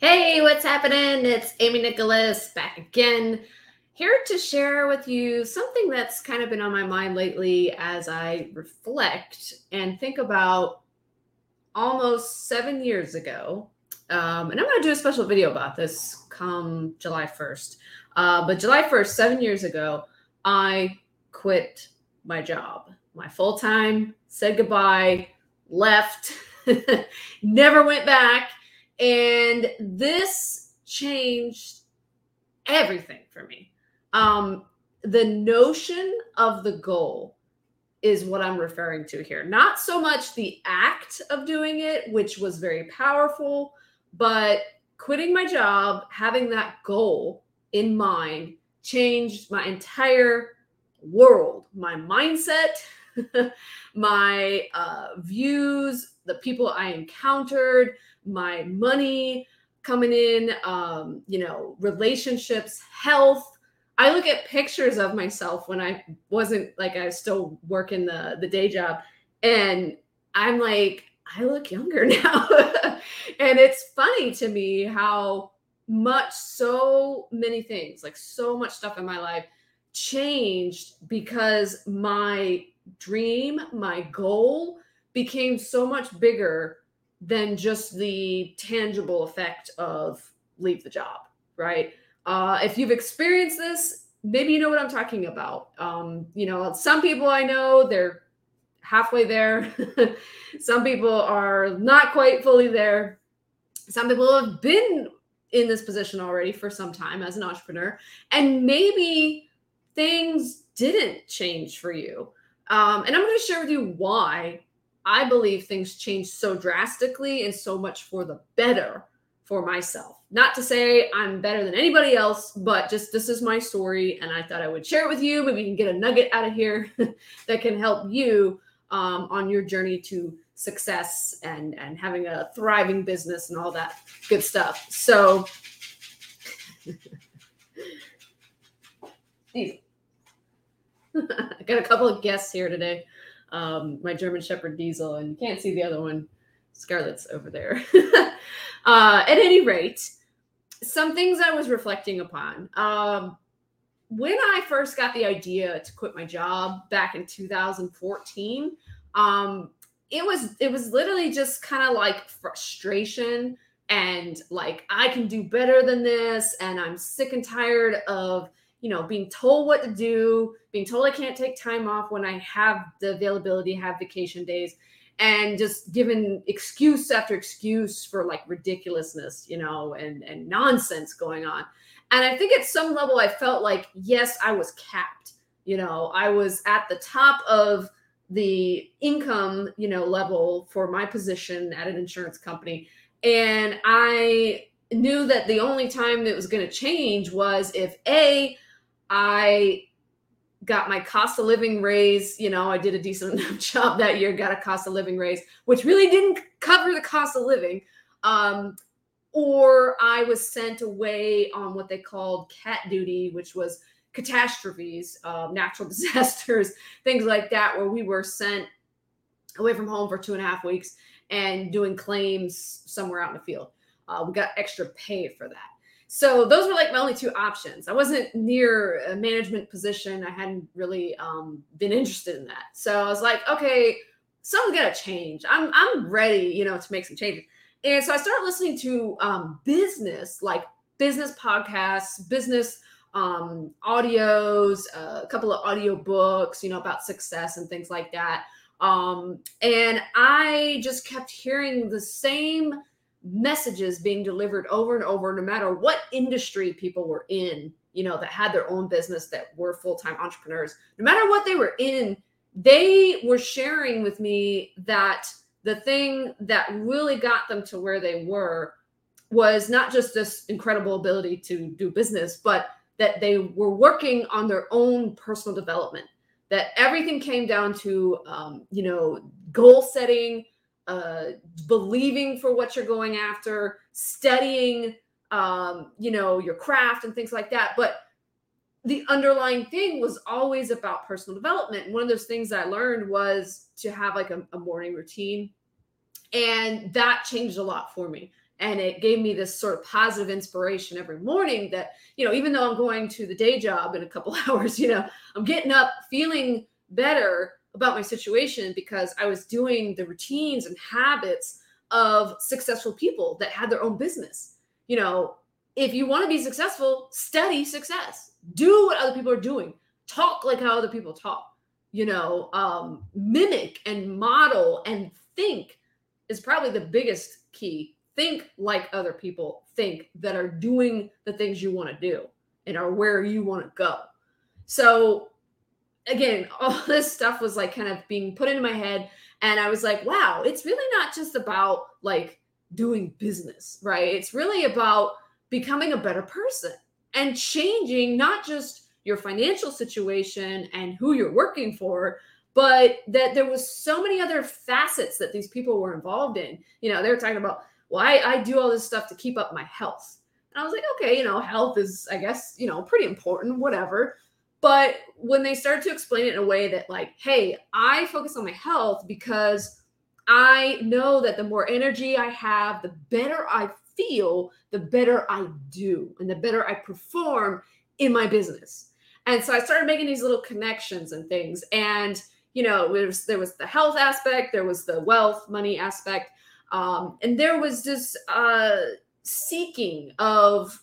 Hey, what's happening? It's Amy Nicholas back again, here to share with you something that's kind of been on my mind lately as I reflect and think about almost seven years ago. Um, and I'm going to do a special video about this come July 1st. Uh, but July 1st, seven years ago, I quit my job, my full time, said goodbye, left, never went back and this changed everything for me. Um, the notion of the goal is what I'm referring to here. Not so much the act of doing it, which was very powerful, but quitting my job, having that goal in mind, changed my entire world, my mindset, my uh, views, the people I encountered, my money coming in, um, you know, relationships, health. I look at pictures of myself when I wasn't like I was still working the the day job, and I'm like, I look younger now. and it's funny to me how much so many things, like so much stuff in my life changed because my dream, my goal became so much bigger than just the tangible effect of leave the job, right? Uh, if you've experienced this, maybe you know what I'm talking about. Um, you know, some people I know they're halfway there. some people are not quite fully there. Some people have been in this position already for some time as an entrepreneur, and maybe things didn't change for you. Um, and I'm going to share with you why I believe things changed so drastically and so much for the better for myself. Not to say I'm better than anybody else, but just this is my story. And I thought I would share it with you. Maybe you can get a nugget out of here that can help you um, on your journey to success and, and having a thriving business and all that good stuff. So, I got a couple of guests here today um, my German Shepherd Diesel, and you can't see the other one. Scarlet's over there. uh, at any rate, some things I was reflecting upon. Um, when I first got the idea to quit my job back in 2014, um, it was it was literally just kind of like frustration and like I can do better than this, and I'm sick and tired of you know, being told what to do, being told I can't take time off when I have the availability, have vacation days, and just given excuse after excuse for like ridiculousness, you know, and and nonsense going on. And I think at some level I felt like yes, I was capped. You know, I was at the top of the income, you know, level for my position at an insurance company. And I knew that the only time that was going to change was if A, I got my cost of living raise. You know, I did a decent enough job that year, got a cost of living raise, which really didn't cover the cost of living. Um, or I was sent away on what they called cat duty, which was catastrophes, uh, natural disasters, things like that, where we were sent away from home for two and a half weeks and doing claims somewhere out in the field. Uh, we got extra pay for that. So those were like my only two options. I wasn't near a management position. I hadn't really um, been interested in that. So I was like, okay, something's gotta change. I'm I'm ready, you know, to make some changes. And so I started listening to um, business, like business podcasts, business um, audios, a couple of audio books, you know, about success and things like that. Um, and I just kept hearing the same messages being delivered over and over, no matter what industry people were in, you know, that had their own business, that were full time entrepreneurs, no matter what they were in, they were sharing with me that the thing that really got them to where they were was not just this incredible ability to do business, but that they were working on their own personal development. That everything came down to, um, you know, goal setting, uh, believing for what you're going after, studying, um, you know, your craft and things like that. But the underlying thing was always about personal development. One of those things I learned was to have like a, a morning routine. And that changed a lot for me. and it gave me this sort of positive inspiration every morning that you know even though i'm going to the day job in a couple hours you know i'm getting up feeling better about my situation because i was doing the routines and habits of successful people that had their own business. You know if you want to be successful study success. Do what other people are doing. Talk like how other people talk. You know um, mimic and model and think is probably the biggest key. Think like other people think that are doing the things you want to do and are where you want to go. So again, all this stuff was like kind of being put into my head and I was like, wow, it's really not just about like doing business, right? It's really about becoming a better person and changing not just your financial situation and who you're working for, but that there was so many other facets that these people were involved in. You know, they were talking about well, I, I do all this stuff to keep up my health. And I was like, okay, you know, health is, I guess, you know, pretty important, whatever. But when they started to explain it in a way that, like, hey, I focus on my health because I know that the more energy I have, the better I feel, the better I do, and the better I perform in my business. And so I started making these little connections and things. And, you know, there was, there was the health aspect, there was the wealth, money aspect um, and there was this uh, seeking of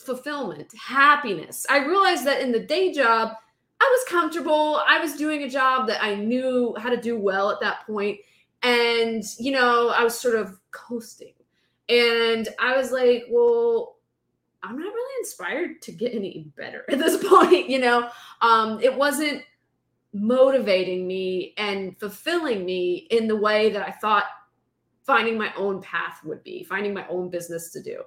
fulfillment, happiness. I realized that in the day job, I was comfortable. I was doing a job that I knew how to do well at that point. And, you know, I was sort of coasting. And I was like, well, I'm not really inspired to get any better at this point. You know, um, it wasn't motivating me and fulfilling me in the way that I thought finding my own path would be, finding my own business to do.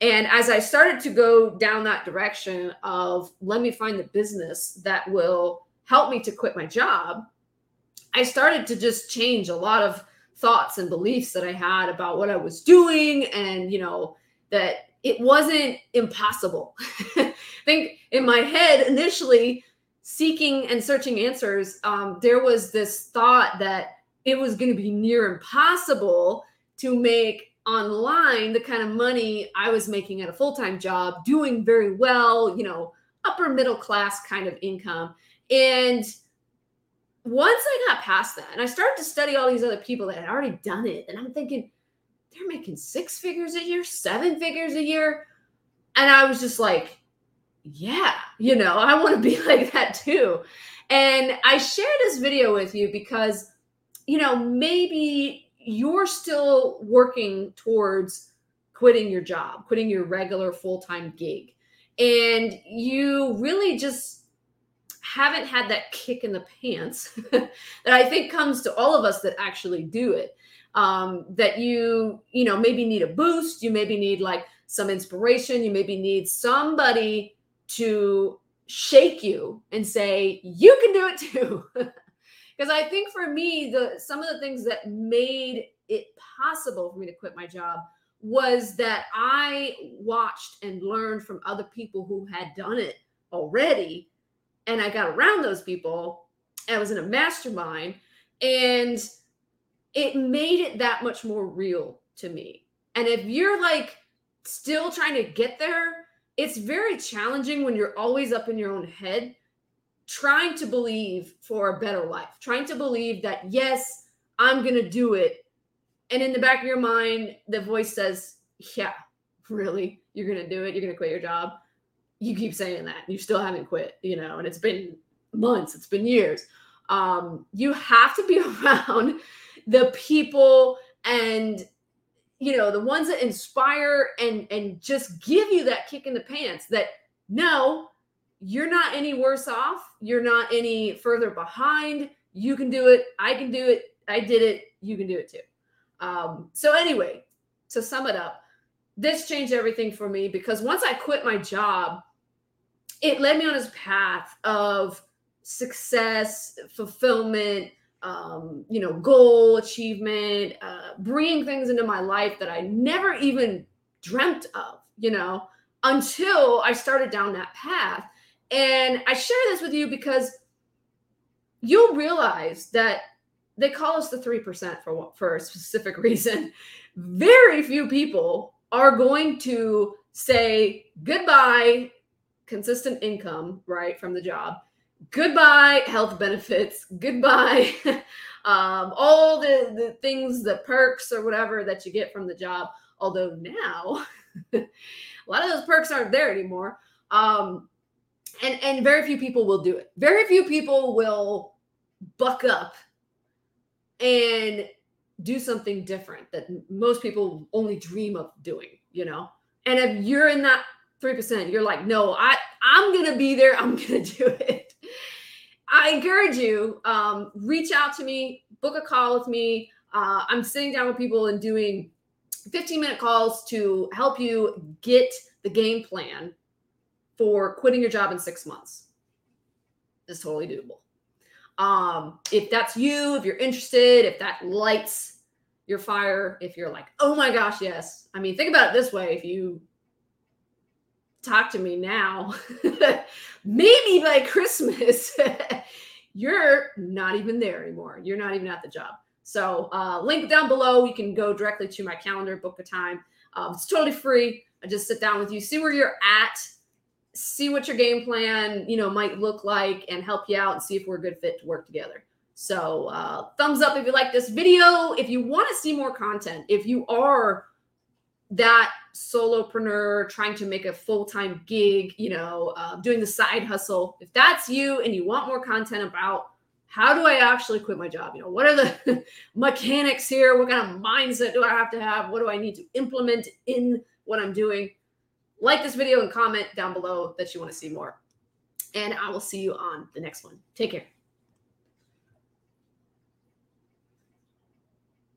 And as I started to go down that direction of let me find the business that will help me to quit my job, I started to just change a lot of thoughts and beliefs that I had about what I was doing and, you know, that it wasn't impossible. I think in my head initially, seeking and searching answers, um, there was this thought that it was going to be near impossible to make online the kind of money I was making at a full time job, doing very well, you know, upper middle class kind of income. And once I got past that and I started to study all these other people that had already done it, and I'm thinking, they're making six figures a year, seven figures a year. And I was just like, yeah, you know, I want to be like that too. And I share this video with you because you know, maybe you're still working towards quitting your job, quitting your regular full time gig, and you really just haven't had that kick in the pants that I think comes to all of us that actually do it. Um, that you, you know, maybe need a boost, you maybe need like some inspiration, you maybe need somebody to shake you and say, you can do it too. because I think for me, the some of the things that made it possible for me to quit my job was that I watched and learned from other people who had done it already, and I got around those people. I was in a mastermind, and it made it that much more real to me. And if you're like still trying to get there, it's very challenging when you're always up in your own head trying to believe for a better life, trying to believe that, yes, I'm going to do it. And in the back of your mind, the voice says, yeah, really? You're going to do it? You're going to quit your job? You keep saying that. You still haven't quit, you know, and it's been months, it's been years. Um, you have to be around the people and you know the ones that inspire and and just give you that kick in the pants that no you're not any worse off. You're not any further behind. You can do it. I can do it. I did it. You can do it too. Um, so, anyway, to sum it up, this changed everything for me because once I quit my job, it led me on this path of success, fulfillment, um, you know, goal achievement, uh, bringing things into my life that I never even dreamt of, you know, until I started down that path. And I share this with you because you'll realize that they call us the 3% for for a specific reason. Very few people are going to say goodbye consistent income, right, from the job. Goodbye health benefits. Goodbye um, all the, the things, the perks or whatever that you get from the job. Although now a lot of those perks aren't there anymore. Um, and and very few people will do it. Very few people will buck up and do something different that most people only dream of doing, you know. And if you're in that 3%, you're like, "No, I I'm to be there. I'm to do it." I encourage you um reach out to me, book a call with me. Uh, I'm sitting down with people and doing 15 minute calls to help you get the game plan for quitting your job in six months. is totally doable. Um, if that's you, if you're interested, if that lights your fire, if you're like, oh my gosh, yes. I mean, think about it this way if you talk to me now, maybe by Christmas, you're not even there anymore. You're not even at the job. So, uh, link down below. You can go directly to my calendar, book a time. Um, it's totally free. I just sit down with you, see where you're at, see what your game plan, you know, might look like, and help you out and see if we're a good fit to work together. So, uh, thumbs up if you like this video. If you want to see more content, if you are that solopreneur trying to make a full-time gig you know uh, doing the side hustle if that's you and you want more content about how do I actually quit my job? You know, what are the mechanics here? What kind of mindset do I have to have? What do I need to implement in what I'm doing? Like this video and comment down below that you want to see more. And I will see you on the next one. Take care.